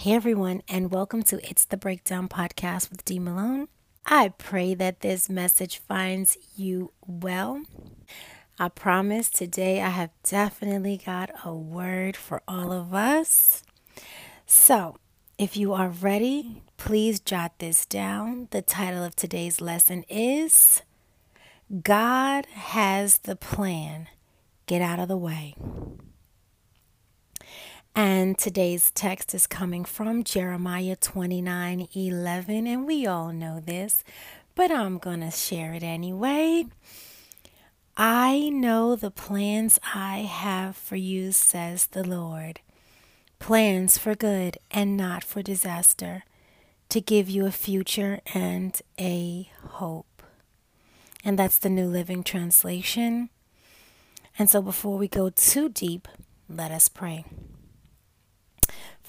Hey everyone, and welcome to It's the Breakdown podcast with Dee Malone. I pray that this message finds you well. I promise today I have definitely got a word for all of us. So, if you are ready, please jot this down. The title of today's lesson is God has the plan. Get out of the way. And today's text is coming from Jeremiah 29 11. And we all know this, but I'm going to share it anyway. I know the plans I have for you, says the Lord plans for good and not for disaster, to give you a future and a hope. And that's the New Living Translation. And so before we go too deep, let us pray.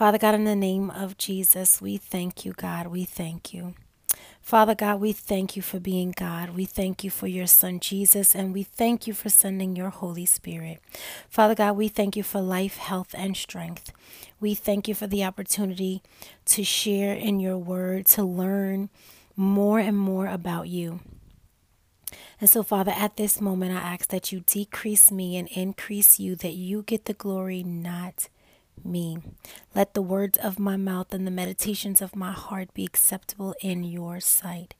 Father God, in the name of Jesus, we thank you, God. We thank you. Father God, we thank you for being God. We thank you for your Son Jesus, and we thank you for sending your Holy Spirit. Father God, we thank you for life, health, and strength. We thank you for the opportunity to share in your word, to learn more and more about you. And so, Father, at this moment, I ask that you decrease me and increase you, that you get the glory, not me. Let the words of my mouth and the meditations of my heart be acceptable in your sight.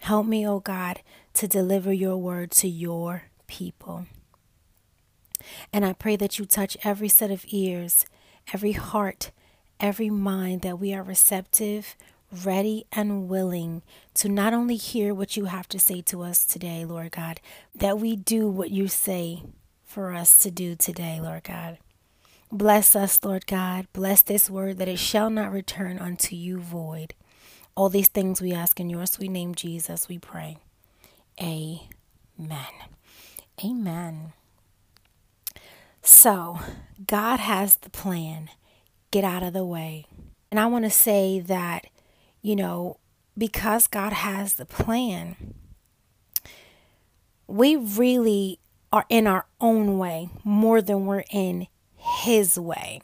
Help me, O God, to deliver your word to your people. And I pray that you touch every set of ears, every heart, every mind, that we are receptive, ready, and willing to not only hear what you have to say to us today, Lord God, that we do what you say for us to do today, Lord God. Bless us, Lord God. Bless this word that it shall not return unto you void. All these things we ask in your sweet name, Jesus, we pray. Amen. Amen. So, God has the plan. Get out of the way. And I want to say that, you know, because God has the plan, we really are in our own way more than we're in his way.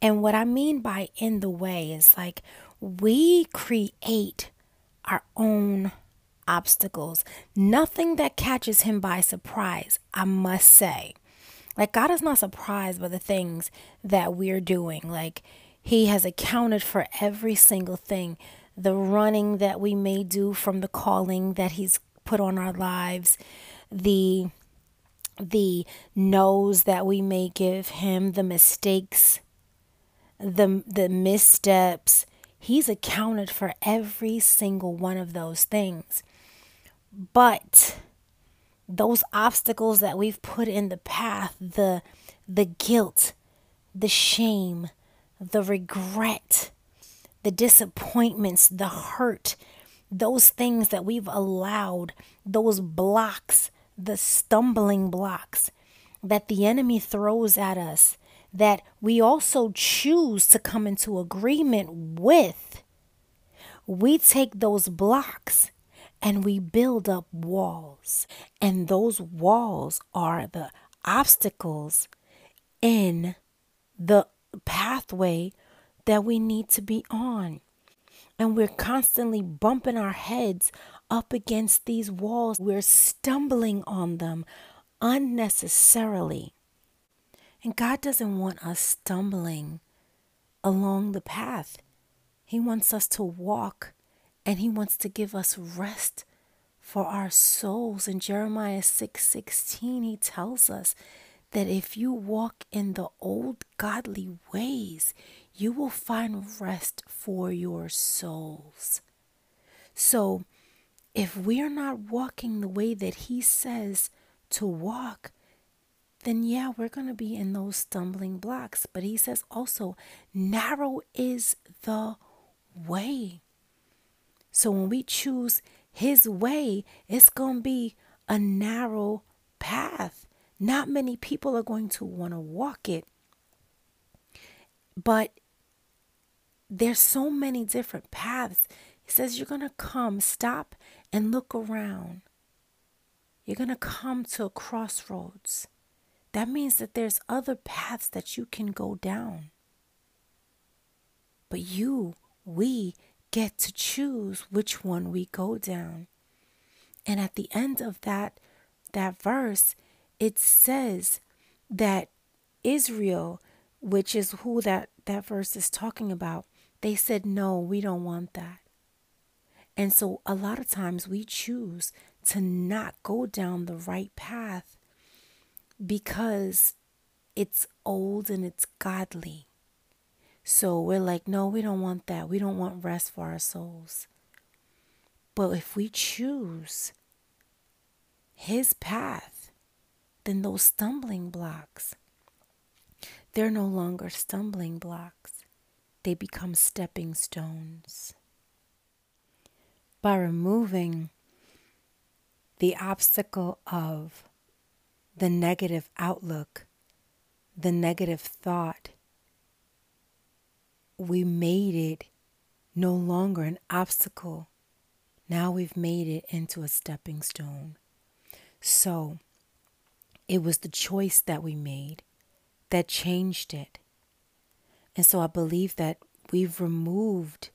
And what I mean by in the way is like we create our own obstacles. Nothing that catches him by surprise, I must say. Like God is not surprised by the things that we're doing. Like he has accounted for every single thing. The running that we may do from the calling that he's put on our lives, the the no's that we may give him, the mistakes, the the missteps. He's accounted for every single one of those things. But those obstacles that we've put in the path, the the guilt, the shame, the regret, the disappointments, the hurt, those things that we've allowed, those blocks the stumbling blocks that the enemy throws at us that we also choose to come into agreement with, we take those blocks and we build up walls. And those walls are the obstacles in the pathway that we need to be on. And we're constantly bumping our heads up against these walls. We're stumbling on them unnecessarily. And God doesn't want us stumbling along the path. He wants us to walk and he wants to give us rest for our souls. In Jeremiah 6 16, he tells us that if you walk in the old godly ways, you will find rest for your souls. So, if we're not walking the way that He says to walk, then yeah, we're going to be in those stumbling blocks. But He says also, narrow is the way. So when we choose His way, it's going to be a narrow path. Not many people are going to want to walk it. But there's so many different paths. He says you're going to come, stop and look around. You're going to come to a crossroads. That means that there's other paths that you can go down. But you, we get to choose which one we go down. And at the end of that that verse, it says that Israel, which is who that, that verse is talking about, they said, No, we don't want that. And so a lot of times we choose to not go down the right path because it's old and it's godly. So we're like, no, we don't want that. We don't want rest for our souls. But if we choose His path, then those stumbling blocks, they're no longer stumbling blocks, they become stepping stones. By removing the obstacle of the negative outlook, the negative thought, we made it no longer an obstacle. Now we've made it into a stepping stone. So it was the choice that we made that changed it. And so I believe that we've removed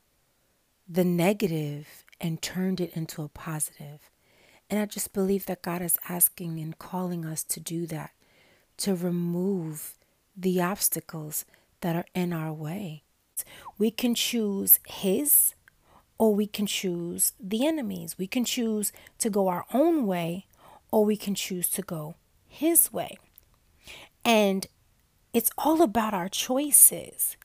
the negative and turned it into a positive. And I just believe that God is asking and calling us to do that, to remove the obstacles that are in our way. We can choose His or we can choose the enemies. We can choose to go our own way or we can choose to go His way. And it's all about our choices.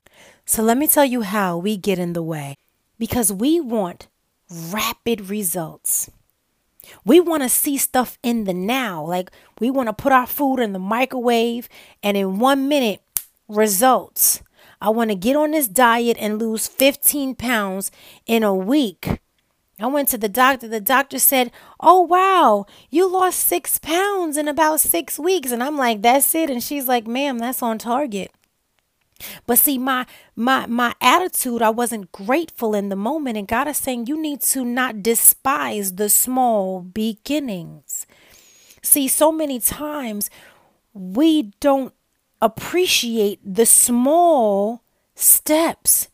So let me tell you how we get in the way because we want rapid results. We want to see stuff in the now. Like we want to put our food in the microwave and in one minute, results. I want to get on this diet and lose 15 pounds in a week. I went to the doctor. The doctor said, Oh, wow, you lost six pounds in about six weeks. And I'm like, That's it. And she's like, Ma'am, that's on target. But see, my my my attitude, I wasn't grateful in the moment. And God is saying you need to not despise the small beginnings. See, so many times we don't appreciate the small steps.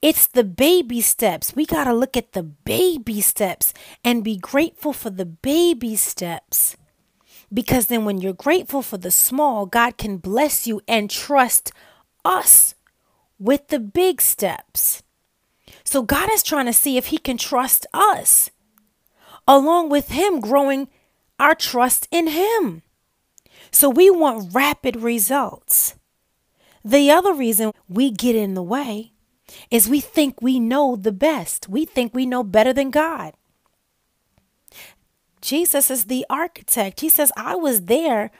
It's the baby steps. We got to look at the baby steps and be grateful for the baby steps. Because then, when you're grateful for the small, God can bless you and trust us with the big steps. So, God is trying to see if He can trust us, along with Him growing our trust in Him. So, we want rapid results. The other reason we get in the way is we think we know the best. We think we know better than God. Jesus is the architect. He says, I was there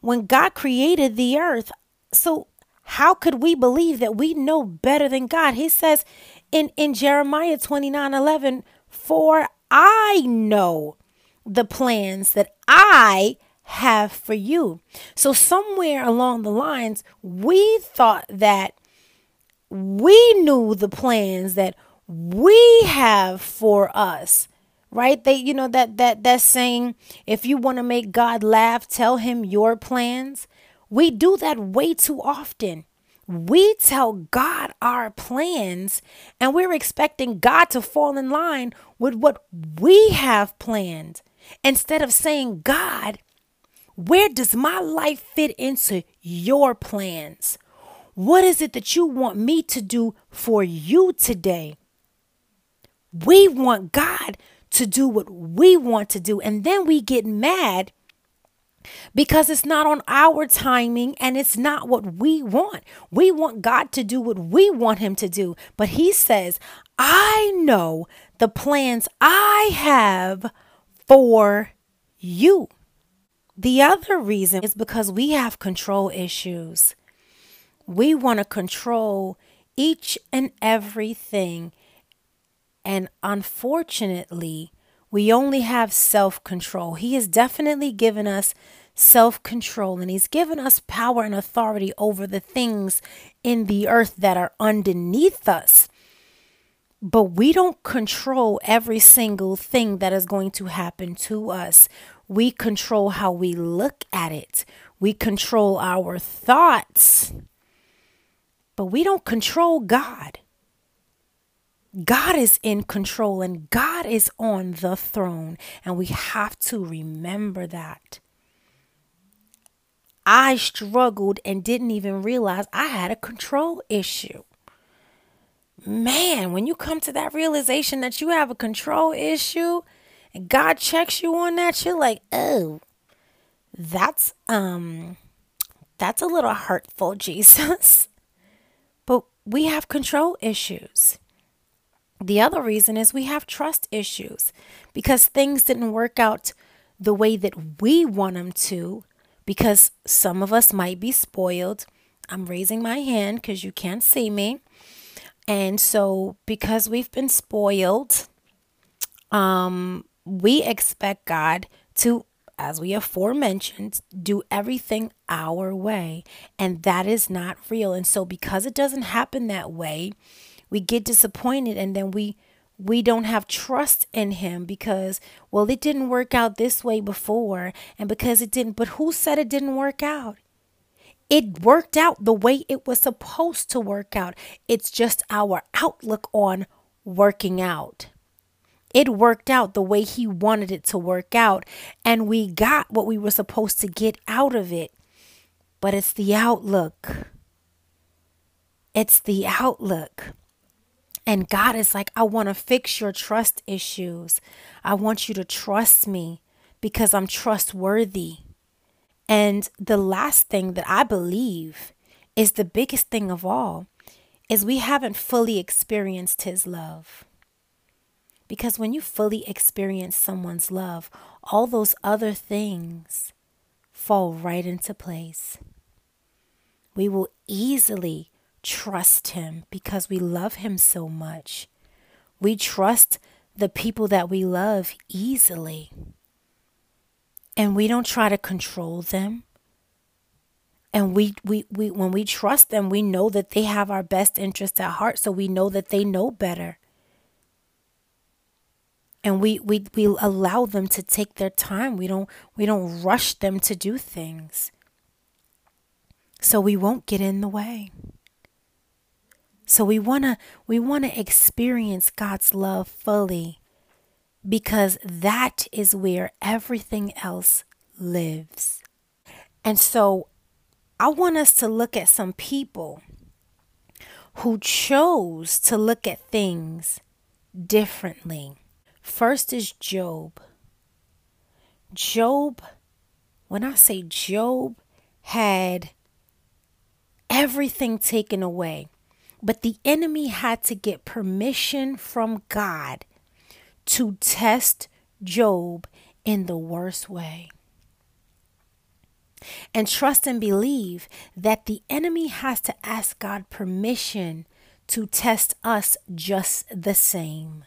when God created the earth. So how could we believe that we know better than God? He says in, in Jeremiah 29 11, For I know the plans that I have for you. So, somewhere along the lines, we thought that we knew the plans that we have for us right they you know that that that saying if you want to make god laugh tell him your plans we do that way too often. We tell God our plans and we're expecting God to fall in line with what we have planned instead of saying, God, where does my life fit into your plans? What is it that you want me to do for you today? We want God to do what we want to do, and then we get mad because it's not on our timing and it's not what we want. We want God to do what we want Him to do. But He says, I know the plans I have for you. The other reason is because we have control issues. We want to control each and everything. And unfortunately, we only have self control. He has definitely given us self control and He's given us power and authority over the things in the earth that are underneath us. But we don't control every single thing that is going to happen to us. We control how we look at it, we control our thoughts. But we don't control God. God is in control and God is on the throne. And we have to remember that. I struggled and didn't even realize I had a control issue. Man, when you come to that realization that you have a control issue and God checks you on that, you're like, "Oh, that's um that's a little hurtful, Jesus." But we have control issues. The other reason is we have trust issues because things didn't work out the way that we want them to because some of us might be spoiled. I'm raising my hand because you can't see me. And so, because we've been spoiled, um, we expect God to, as we aforementioned, do everything our way. And that is not real. And so, because it doesn't happen that way, we get disappointed and then we we don't have trust in him because, well, it didn't work out this way before, and because it didn't, but who said it didn't work out? It worked out the way it was supposed to work out. It's just our outlook on working out. It worked out the way he wanted it to work out, and we got what we were supposed to get out of it. But it's the outlook. It's the outlook. And God is like, I want to fix your trust issues. I want you to trust me because I'm trustworthy. And the last thing that I believe is the biggest thing of all is we haven't fully experienced his love. Because when you fully experience someone's love, all those other things fall right into place. We will easily trust Him because we love Him so much. We trust the people that we love easily. And we don't try to control them. And we, we, we when we trust them, we know that they have our best interest at heart. So we know that they know better. And we, we, we allow them to take their time. We don't we don't rush them to do things. So we won't get in the way. So we want to we want to experience God's love fully because that is where everything else lives. And so I want us to look at some people who chose to look at things differently. First is Job. Job, when I say Job had everything taken away, but the enemy had to get permission from God to test Job in the worst way. And trust and believe that the enemy has to ask God permission to test us just the same.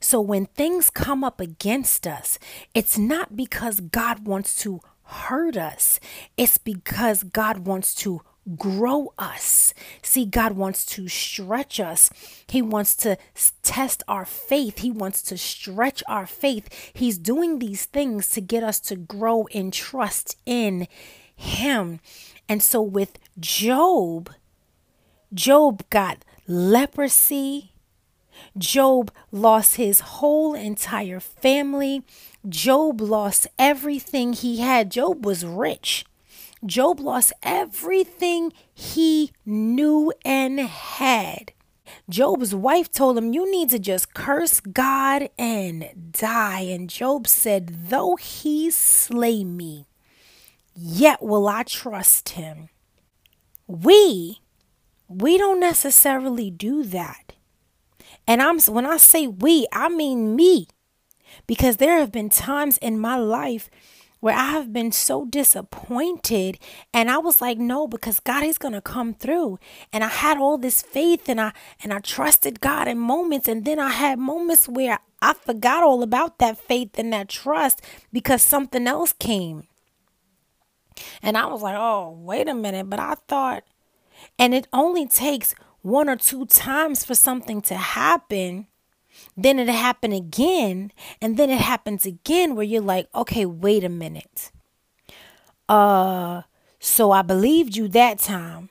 So when things come up against us, it's not because God wants to hurt us, it's because God wants to grow us. See, God wants to stretch us. He wants to test our faith. He wants to stretch our faith. He's doing these things to get us to grow in trust in Him. And so with Job, Job got leprosy. Job lost his whole entire family. Job lost everything he had. Job was rich. Job lost everything he knew and had. Job's wife told him, You need to just curse God and die. And Job said, Though he slay me, yet will I trust him. We, we don't necessarily do that. And I'm when I say we, I mean me. Because there have been times in my life where I have been so disappointed. And I was like no because God is to come through. And I had all this faith and I and I trusted God in moments. And then I had moments where I forgot all about that faith and that trust because something else came. And I was like, "Oh, wait a minute, but I thought and it only takes one or two times for something to happen then it happen again, and then it happens again where you're like, okay, wait a minute. Uh, so I believed you that time,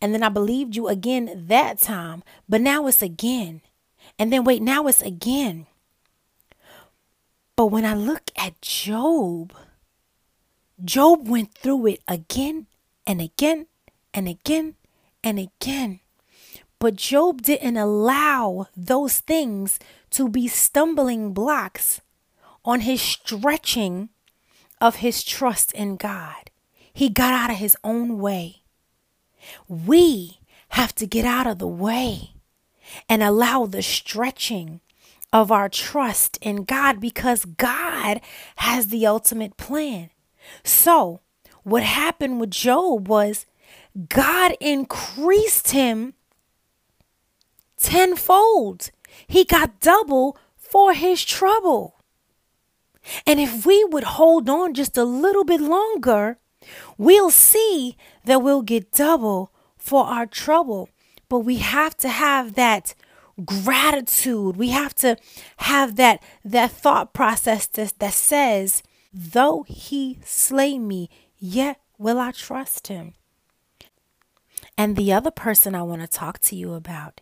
and then I believed you again that time, but now it's again. And then wait, now it's again. But when I look at Job, Job went through it again and again and again and again. But Job didn't allow those things to be stumbling blocks on his stretching of his trust in God. He got out of his own way. We have to get out of the way and allow the stretching of our trust in God because God has the ultimate plan. So, what happened with Job was God increased him tenfold. He got double for his trouble. And if we would hold on just a little bit longer, we'll see that we'll get double for our trouble. But we have to have that gratitude. We have to have that that thought process that, that says, though he slay me, yet will I trust him. And the other person I want to talk to you about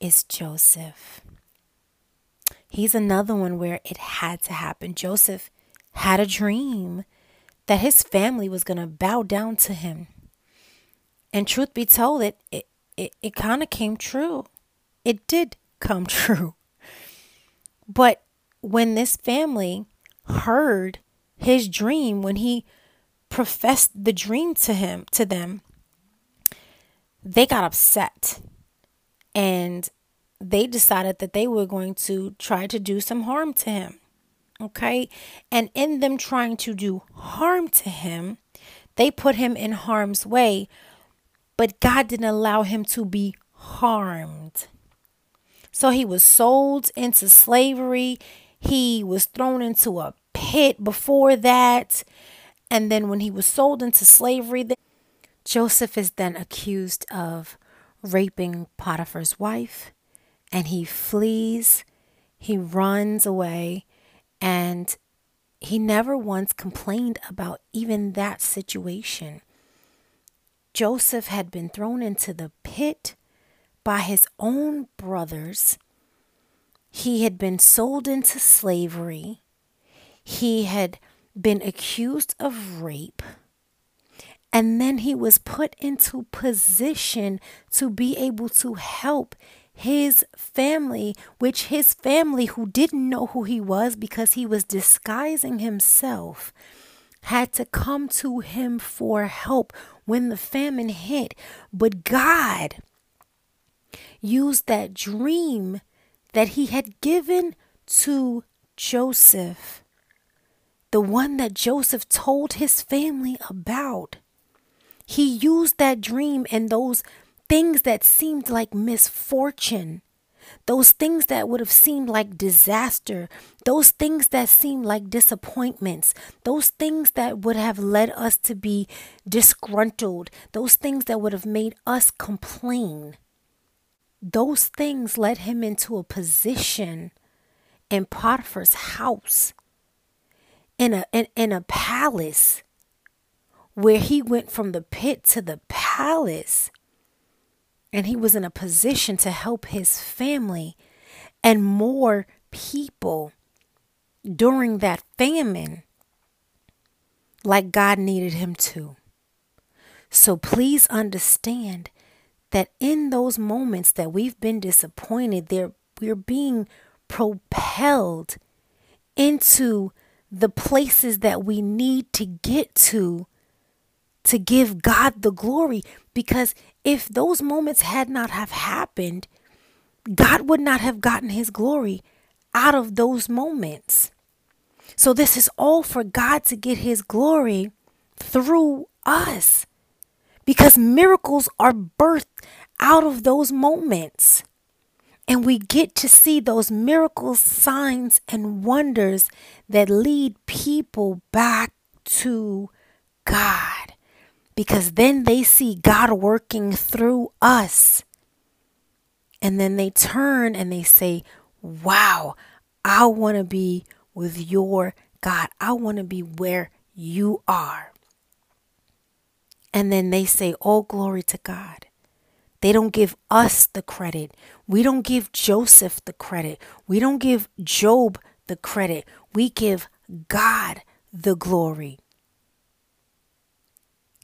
is Joseph. He's another one where it had to happen. Joseph had a dream that his family was going to bow down to him. And truth be told, it it, it, it kind of came true. It did come true. But when this family heard his dream, when he professed the dream to him to them, they got upset. And they decided that they were going to try to do some harm to him. Okay? And in them trying to do harm to him, they put him in harm's way, but God didn't allow him to be harmed. So he was sold into slavery. He was thrown into a pit before that. And then when he was sold into slavery, Joseph is then accused of raping Potiphar's wife and he flees, he runs away, and he never once complained about even that situation. Joseph had been thrown into the pit by his own brothers. He had been sold into slavery. He had been accused of rape. And then he was put into position to be able to help his family, which his family, who didn't know who he was because he was disguising himself, had to come to him for help when the famine hit. But God used that dream that he had given to Joseph, the one that Joseph told his family about. He used that dream and those things that seemed like misfortune, those things that would have seemed like disaster, those things that seemed like disappointments, those things that would have led us to be disgruntled, those things that would have made us complain. Those things led him into a position in Potiphar's house, in a in, in a palace, where he went from the pit to the palace and he was in a position to help his family and more people during that famine like God needed him to. So please understand that in those moments that we've been disappointed, there we're being propelled into the places that we need to get to to give God the glory because if those moments had not have happened, God would not have gotten his glory out of those moments. So this is all for God to get his glory through us because miracles are birthed out of those moments. And we get to see those miracles, signs, and wonders that lead people back to God because then they see God working through us. And then they turn and they say, Wow, I want to be with your God. I want to be where you are. And then they say, Oh, glory to God. They don't give us the credit. We don't give Joseph the credit. We don't give Job the credit. We give God the glory.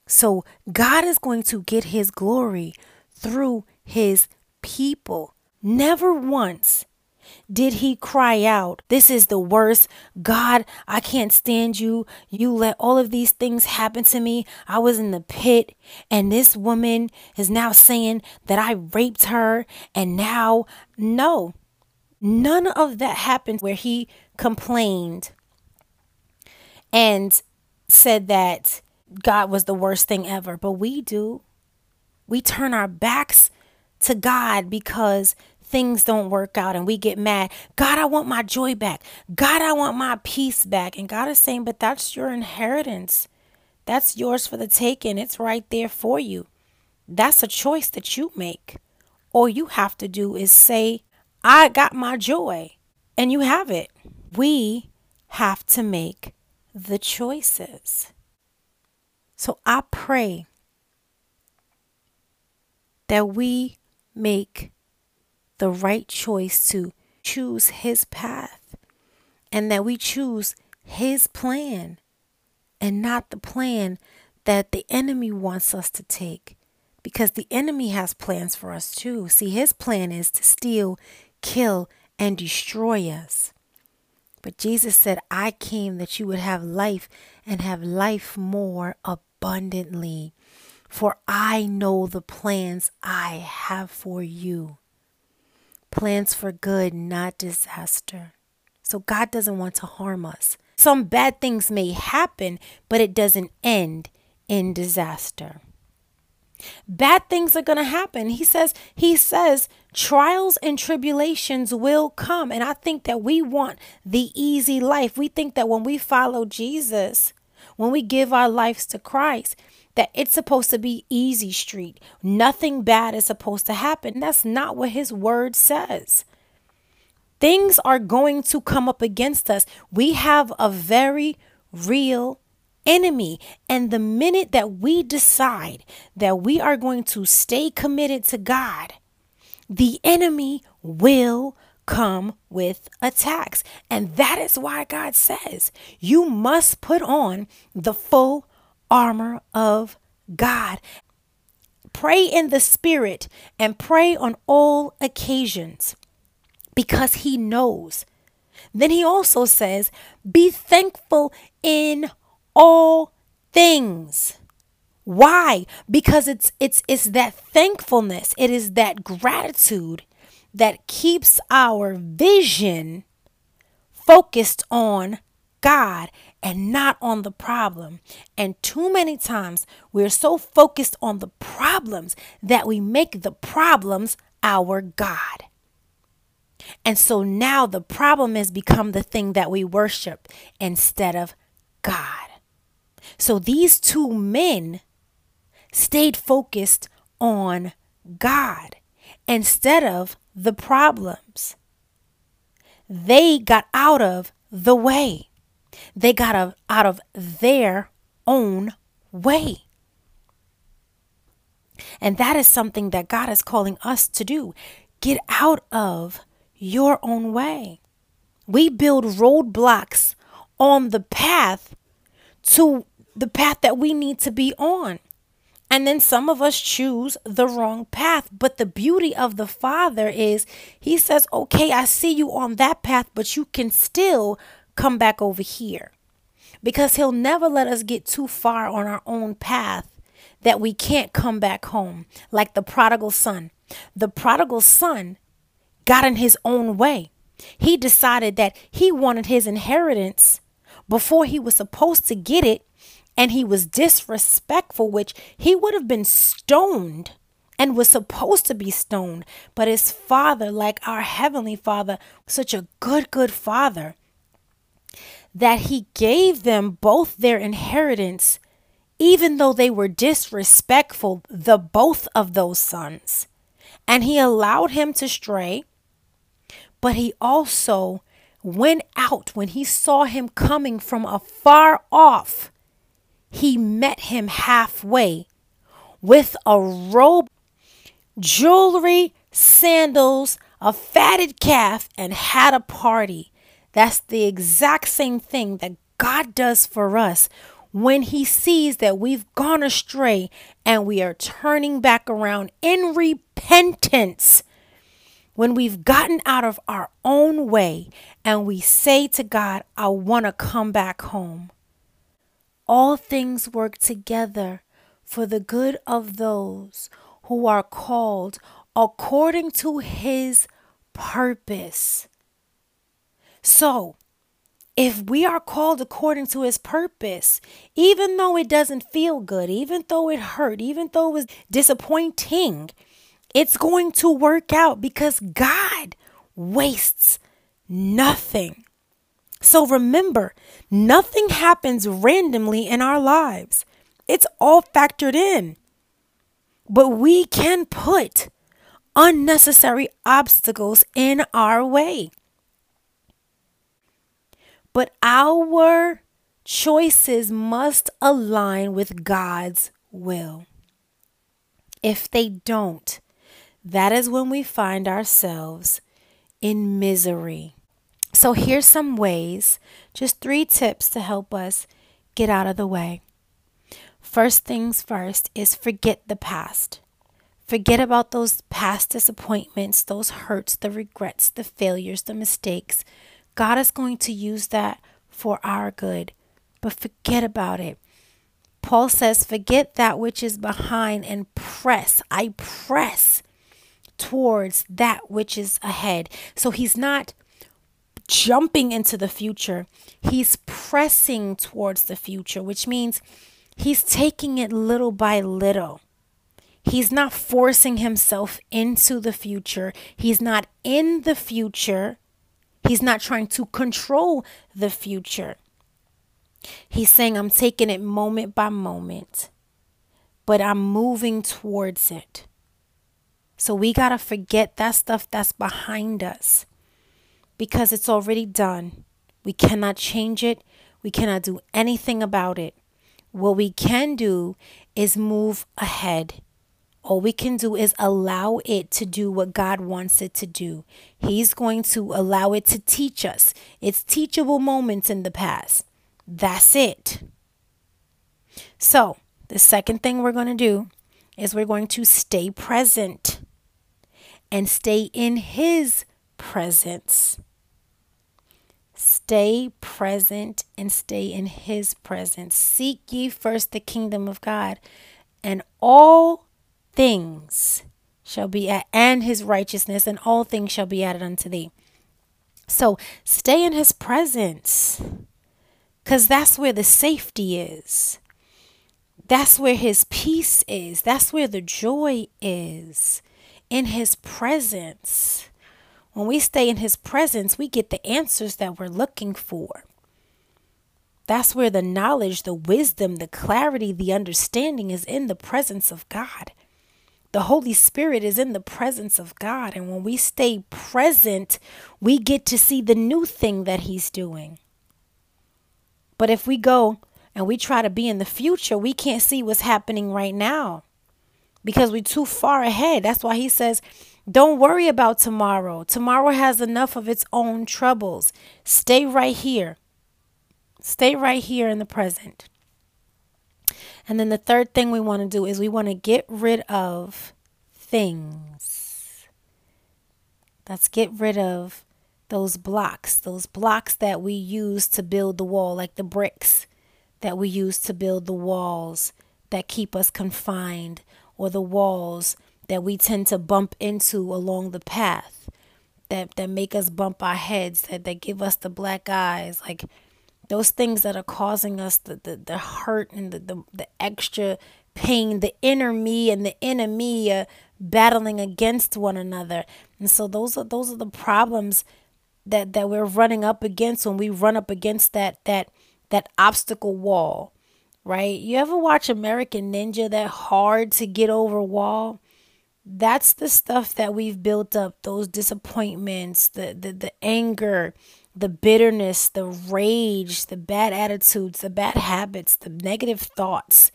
So God is going to get his glory through his people. Never once did he cry out, This is the worst. God, I can't stand you. You let all of these things happen to me. I was in the pit, and this woman is now saying that I raped her. And now, no, none of that happened where he complained and said that God was the worst thing ever. But we do. We turn our backs to God because things don't work out and we get mad. God, I want my joy back. God, I want my peace back. And God is saying, but that's your inheritance. That's yours for the taking. It's right there for you. That's a choice that you make. All you have to do is say, I got my joy. And you have it. We have to make the choices. So I pray that we make the right choice to choose His path and that we choose His plan and not the plan that the enemy wants us to take. Because the enemy has plans for us too. See, his plan is to steal, kill, and destroy us. But Jesus said, I came that you would have life and have life more abundantly. For I know the plans I have for you plans for good, not disaster. So God doesn't want to harm us. Some bad things may happen, but it doesn't end in disaster. Bad things are going to happen. He says he says trials and tribulations will come and I think that we want the easy life. We think that when we follow Jesus, when we give our lives to Christ, that it's supposed to be easy street. Nothing bad is supposed to happen. That's not what his word says. Things are going to come up against us. We have a very real enemy. And the minute that we decide that we are going to stay committed to God, the enemy will come with attacks. And that is why God says you must put on the full armor of God. Pray in the Spirit and pray on all occasions because He knows. Then He also says, Be thankful in all things. Why? Because it's it's it's that thankfulness, it is that gratitude that keeps our vision focused on God and not on the problem. And too many times we're so focused on the problems that we make the problems our God. And so now the problem has become the thing that we worship instead of God. So these two men stayed focused on God instead of the problems. They got out of the way. They got out of their own way. And that is something that God is calling us to do. Get out of your own way. We build roadblocks on the path to the path that we need to be on. And then some of us choose the wrong path. But the beauty of the Father is He says, okay, I see you on that path, but you can still come back over here. Because He'll never let us get too far on our own path that we can't come back home, like the prodigal son. The prodigal son got in his own way. He decided that he wanted his inheritance before he was supposed to get it, and he was disrespectful, which he would have been stoned and was supposed to be stoned. But his father, like our heavenly father, such a good, good father, that he gave them both their inheritance, even though they were disrespectful, the both of those sons. And he allowed him to stray, but he also went out when he saw him coming from afar off. He met him halfway with a robe jewelry, sandals, a fatted calf, and had a party. That's the exact same thing that God does for us when He sees that we've gone astray and we are turning back around in repentance. When we've gotten out of our own way and we say to God, I want to come back home. All things work together for the good of those who are called according to his purpose. So, if we are called according to his purpose, even though it doesn't feel good, even though it hurt, even though it was disappointing, it's going to work out because God wastes nothing. So remember, nothing happens randomly in our lives. It's all factored in. But we can put unnecessary obstacles in our way. But our choices must align with God's will. If they don't, that is when we find ourselves in misery. So, here's some ways, just three tips to help us get out of the way. First things first is forget the past. Forget about those past disappointments, those hurts, the regrets, the failures, the mistakes. God is going to use that for our good, but forget about it. Paul says, Forget that which is behind and press. I press towards that which is ahead. So he's not jumping into the future, he's pressing towards the future, which means He's taking it little by little. He's not forcing himself into the future. He's not in the future. He's not trying to control the future. He's saying, I'm taking it moment by moment, but I'm moving towards it. So we got to forget that stuff that's behind us because it's already done. We cannot change it, we cannot do anything about it. What we can do is move ahead. All we can do is allow it to do what God wants it to do. He's going to allow it to teach us. It's teachable moments in the past. That's it. So, the second thing we're going to do is we're going to stay present and stay in His presence. Stay present and stay in His presence. Seek ye first the kingdom of God, and all things shall be at, and His righteousness, and all things shall be added unto thee. So stay in His presence, because that's where the safety is. That's where His peace is. That's where the joy is in His presence. When we stay in His presence, we get the answers that we're looking for. That's where the knowledge, the wisdom, the clarity, the understanding is in the presence of God. The Holy Spirit is in the presence of God. And when we stay present, we get to see the new thing that He's doing. But if we go and we try to be in the future, we can't see what's happening right now because we're too far ahead. That's why He says, don't worry about tomorrow. Tomorrow has enough of its own troubles. Stay right here. Stay right here in the present. And then the third thing we want to do is we want to get rid of things. Let's get rid of those blocks, those blocks that we use to build the wall, like the bricks that we use to build the walls that keep us confined, or the walls that we tend to bump into along the path that that make us bump our heads that that give us the black eyes like those things that are causing us the the, the hurt and the, the the extra pain the inner me and the enemy uh, battling against one another. And so those are those are the problems that that we're running up against when we run up against that that that obstacle wall right? You ever watch american ninja that hard to get over wall that's the stuff that we've built up those disappointments the, the the anger the bitterness the rage the bad attitudes the bad habits the negative thoughts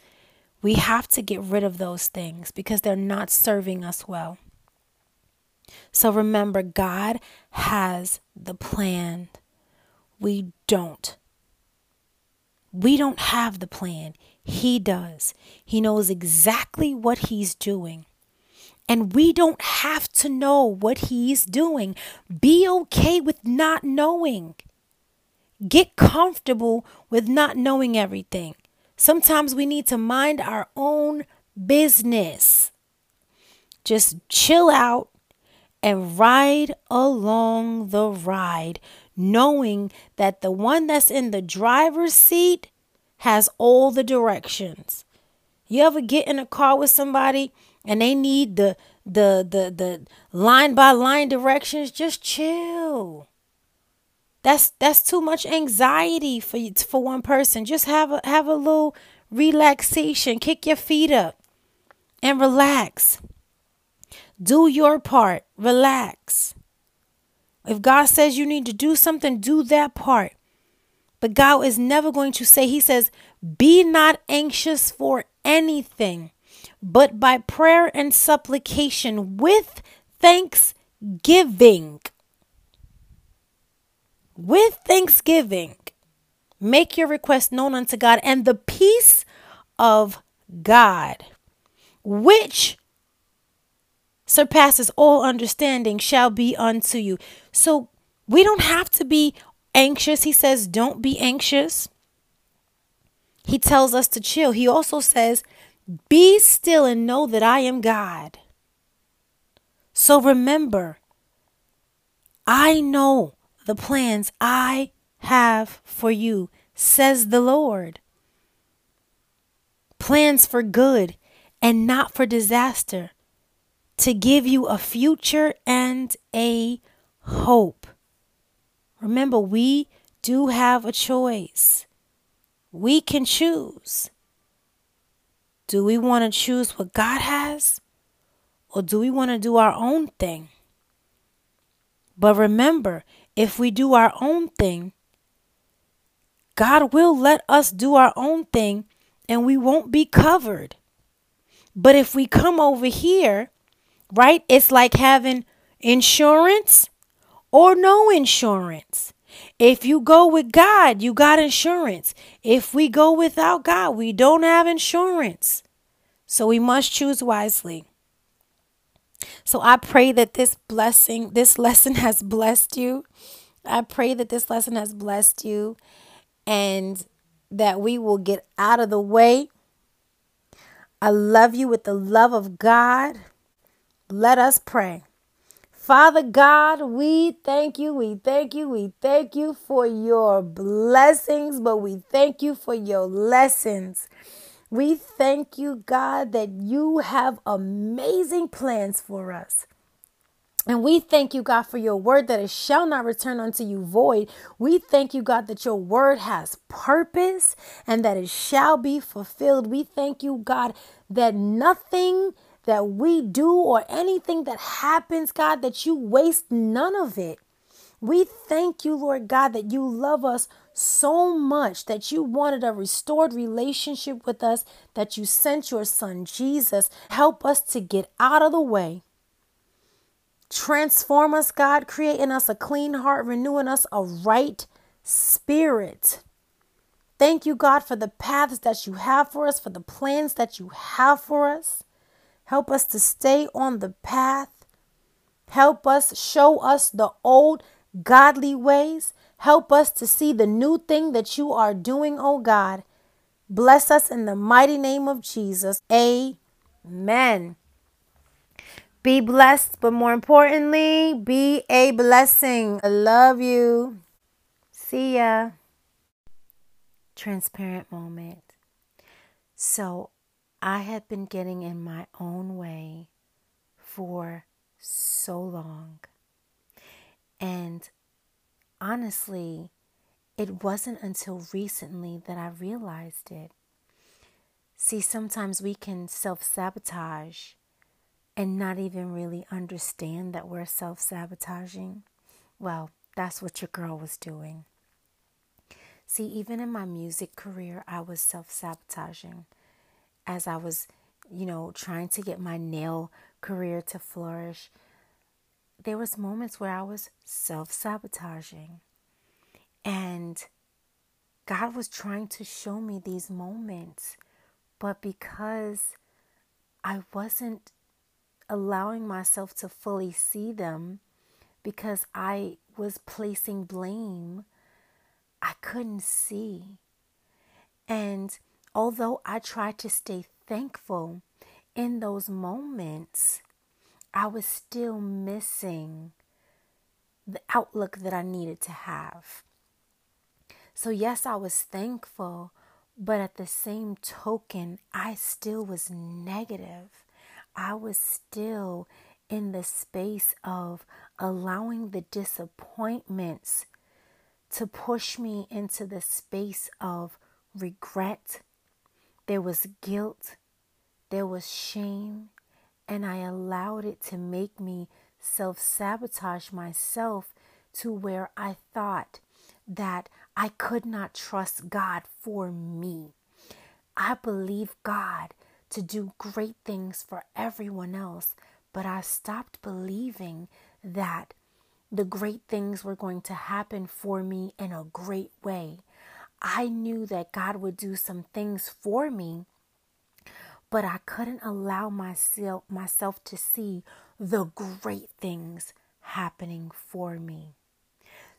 We have to get rid of those things because they're not serving us well. So remember, God has the plan. We don't. We don't have the plan. He does. He knows exactly what He's doing. And we don't have to know what He's doing. Be okay with not knowing. Get comfortable with not knowing everything. Sometimes we need to mind our own business. Just chill out and ride along the ride, knowing that the one that's in the driver's seat has all the directions. You ever get in a car with somebody and they need the the the the line by line directions? Just chill. That's that's too much anxiety for you, for one person. Just have a have a little relaxation. Kick your feet up and relax. Do your part. Relax. If God says you need to do something, do that part. But God is never going to say, He says, be not anxious for anything, but by prayer and supplication with thanksgiving. With thanksgiving, make your request known unto God, and the peace of God, which surpasses all understanding, shall be unto you. So we don't have to be anxious. He says, don't be anxious. He tells us to chill. He also says, be still and know that I am God. So remember, I know the plans I have for you, says the Lord. Plans for good and not for disaster to give you a future and a hope. Remember, we do have a choice. We can choose. Do we want to choose what God has? Or do we want to do our own thing? But remember, if we do our own thing, God will let us do our own thing and we won't be covered. But if we come over here right? It's like having insurance or no insurance. If you go with God, you got insurance. If we go without God, we don't have insurance. So we must choose wisely. So I pray that this blessing, this lesson has blessed you. I pray that this lesson has blessed you and that we will get out of the way. I love you with the love of God. Let us pray. Father God, we thank you, we thank you, we thank you for your blessings, but we thank you for your lessons. We thank you, God, that you have amazing plans for us. And we thank you, God, for your word that it shall not return unto you void. We thank you, God, that your word has purpose and that it shall be fulfilled. We thank you, God, that nothing that we do or anything that happens, God, that you waste none of it. We thank you, Lord God, that you love us so much that you wanted a restored relationship with us, that you sent your son Jesus. Help us to get out of the way. Transform us, God, create in us a clean heart, renewing us a right spirit. Thank you, God, for the paths that you have for us, for the plans that you have for us. Help us to stay on the path. Help us, show us the old godly ways. Help us to see the new thing that you are doing, oh God. Bless us in the mighty name of Jesus. Amen. Be blessed, but more importantly, be a blessing. I love you. See ya. Transparent moment. So I had been getting in my own way for so long. And honestly, it wasn't until recently that I realized it. See, sometimes we can self sabotage and not even really understand that we're self sabotaging. Well, that's what your girl was doing. See, even in my music career, I was self sabotaging. As I was, you know, trying to get my nail career to flourish, there was moments where I was self-sabotaging. And God was trying to show me these moments, but because I wasn't allowing myself to fully see them because I was placing blame, I couldn't see. And although I tried to stay thankful in those moments, I was still missing the outlook that I needed to have. So, yes, I was thankful, but at the same token, I still was negative. I was still in the space of allowing the disappointments to push me into the space of regret. There was guilt, there was shame, and I allowed it to make me self sabotage myself to where I thought that I could not trust God for me. I believe God to do great things for everyone else, but I stopped believing that the great things were going to happen for me in a great way. I knew that God would do some things for me, but I couldn't allow myself myself to see the great things happening for me.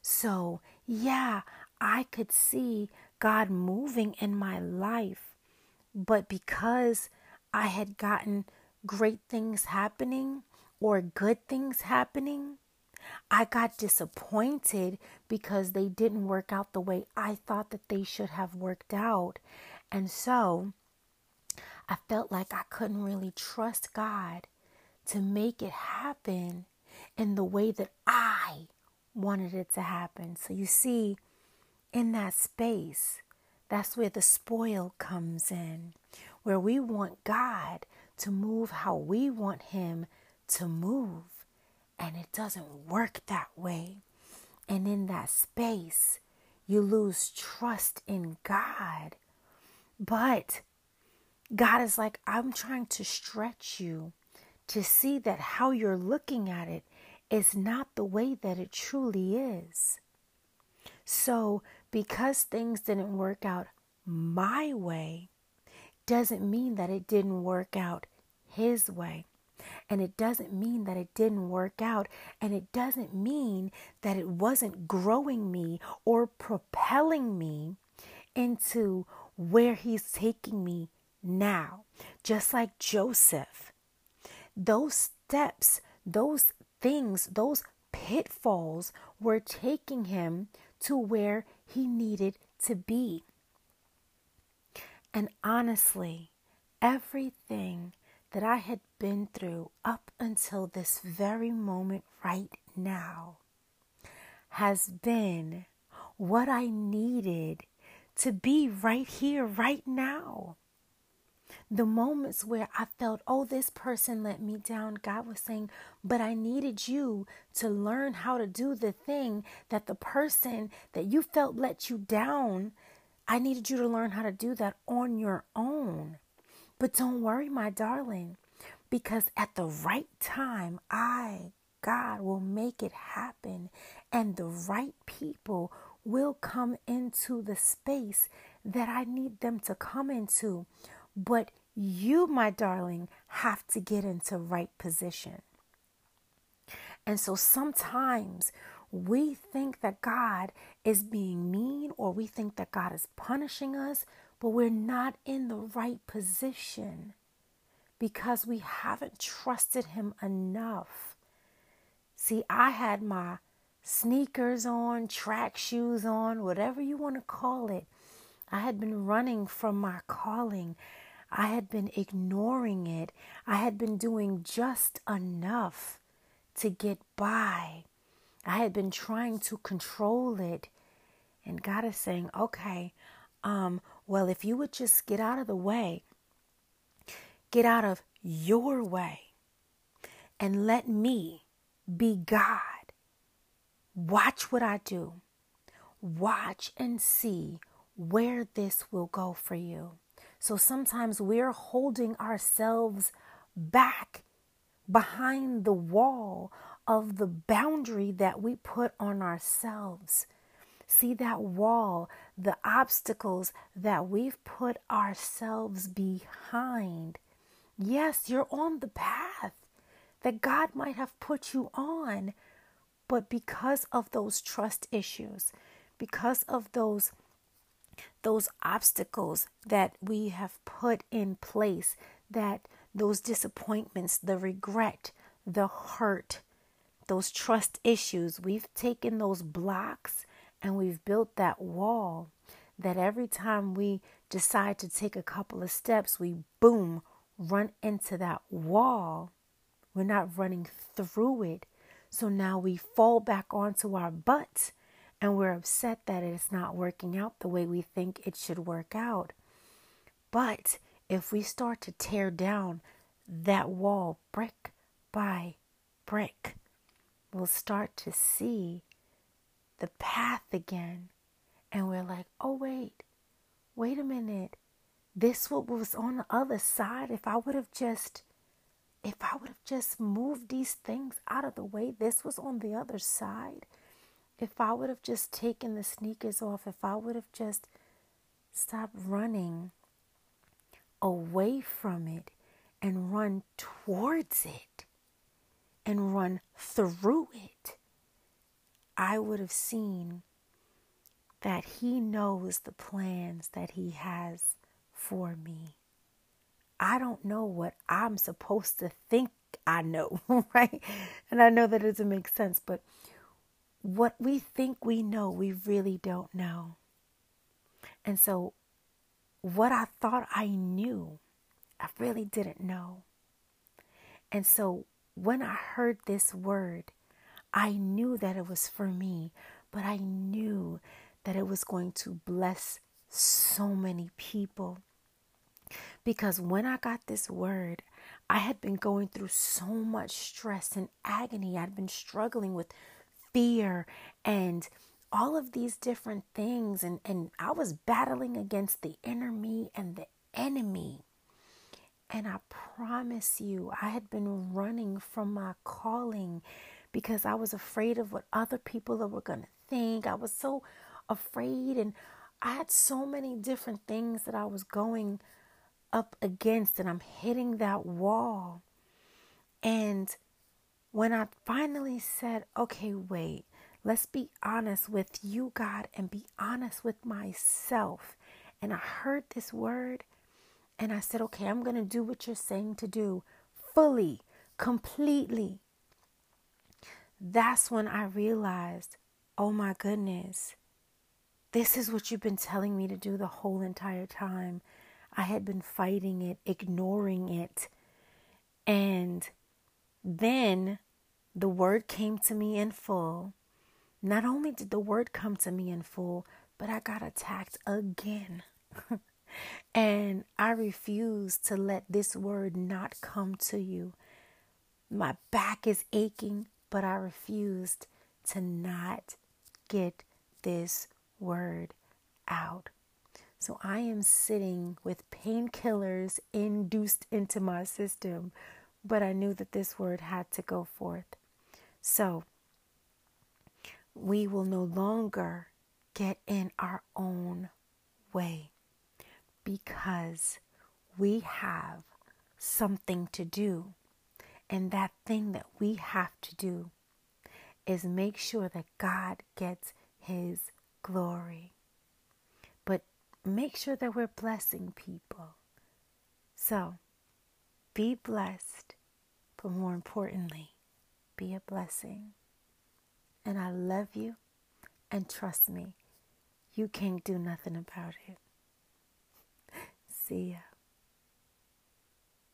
So, yeah, I could see God moving in my life, but because I had gotten great things happening or good things happening, I got disappointed because they didn't work out the way I thought that they should have worked out. And so I felt like I couldn't really trust God to make it happen in the way that I wanted it to happen. So you see, in that space, that's where the spoil comes in, where we want God to move how we want Him to move. And it doesn't work that way. And in that space, you lose trust in God. But God is like, I'm trying to stretch you to see that how you're looking at it is not the way that it truly is. So, because things didn't work out my way, doesn't mean that it didn't work out His way. And it doesn't mean that it didn't work out. And it doesn't mean that it wasn't growing me or propelling me into where He's taking me now. Just like Joseph, those steps, those things, those pitfalls were taking him to where he needed to be. And honestly, everything that I had been through up until this very moment right now has been what I needed to be right here, right now. The moments where I felt, oh, this person let me down, God was saying, but I needed you to learn how to do the thing that the person that you felt let you down, I needed you to learn how to do that on your own. But don't worry, my darling, because at the right time, I, God, will make it happen, and the right people will come into the space that I need them to come into. But you, my darling, have to get into right position. And so sometimes we think that God is being mean or we think that God is punishing us but we're not in the right position because we haven't trusted Him enough. See, I had my sneakers on, track shoes on, whatever you want to call it. I had been running from my calling. I had been ignoring it. I had been doing just enough to get by. I had been trying to control it. And God is saying, okay, um, well, if you would just get out of the way, get out of your way, and let me be God. Watch what I do. Watch and see where this will go for you. So sometimes we're holding ourselves back behind the wall of the boundary that we put on ourselves. See that wall, the obstacles that we've put ourselves behind. Yes, you're on the path that God might have put you on, but because of those trust issues, because of those those obstacles that we have put in place, that those disappointments, the regret, the hurt, those trust issues, we've taken those blocks and we've built that wall that every time we decide to take a couple of steps, we boom, run into that wall. We're not running through it. So now we fall back onto our butts and we're upset that it's not working out the way we think it should work out. But if we start to tear down that wall brick by brick, we'll start to see the path again. And we're like, oh, wait, wait a minute. This what was on the other side. If I would have just, if I would have just moved these things out of the way, this was on the other side if I would have just taken the sneakers off, if I would have just stopped running away from it and run towards it and run through it, I would have seen that He knows the plans that He has for me. I don't know what I'm supposed to think I know, right? And I know that doesn't make sense, but what we think we know, we really don't know. And so, what I thought I knew, I really didn't know. And so, when I heard this word, I knew that it was for me, but I knew that it was going to bless so many people. Because when I got this word, I had been going through so much stress and agony. I'd been struggling with fear and all of these different things and and I was battling against the inner me and the enemy. And I promise you, I had been running from my calling because I was afraid of what other people were going to think. I was so afraid and I had so many different things that I was going up against and I'm hitting that wall. And when I finally said, okay, wait, let's be honest with you, God, and be honest with myself. And I heard this word and I said, okay, I'm going to do what you're saying to do fully, completely. That's when I realized, oh my goodness, this is what you've been telling me to do the whole entire time. I had been fighting it, ignoring it. And then the word came to me in full. Not only did the word come to me in full, but I got attacked again. and I refuse to let this word not come to you. My back is aching, but I refused to not get this word out. So I am sitting with painkillers induced into my system but I knew that this word had to go forth. So we will no longer get in our own way because we have something to do. And that thing that we have to do is make sure that God gets his glory. But make sure that we're blessing people. So, be blessed, but more importantly, be a blessing. And I love you, and trust me, you can't do nothing about it. See ya.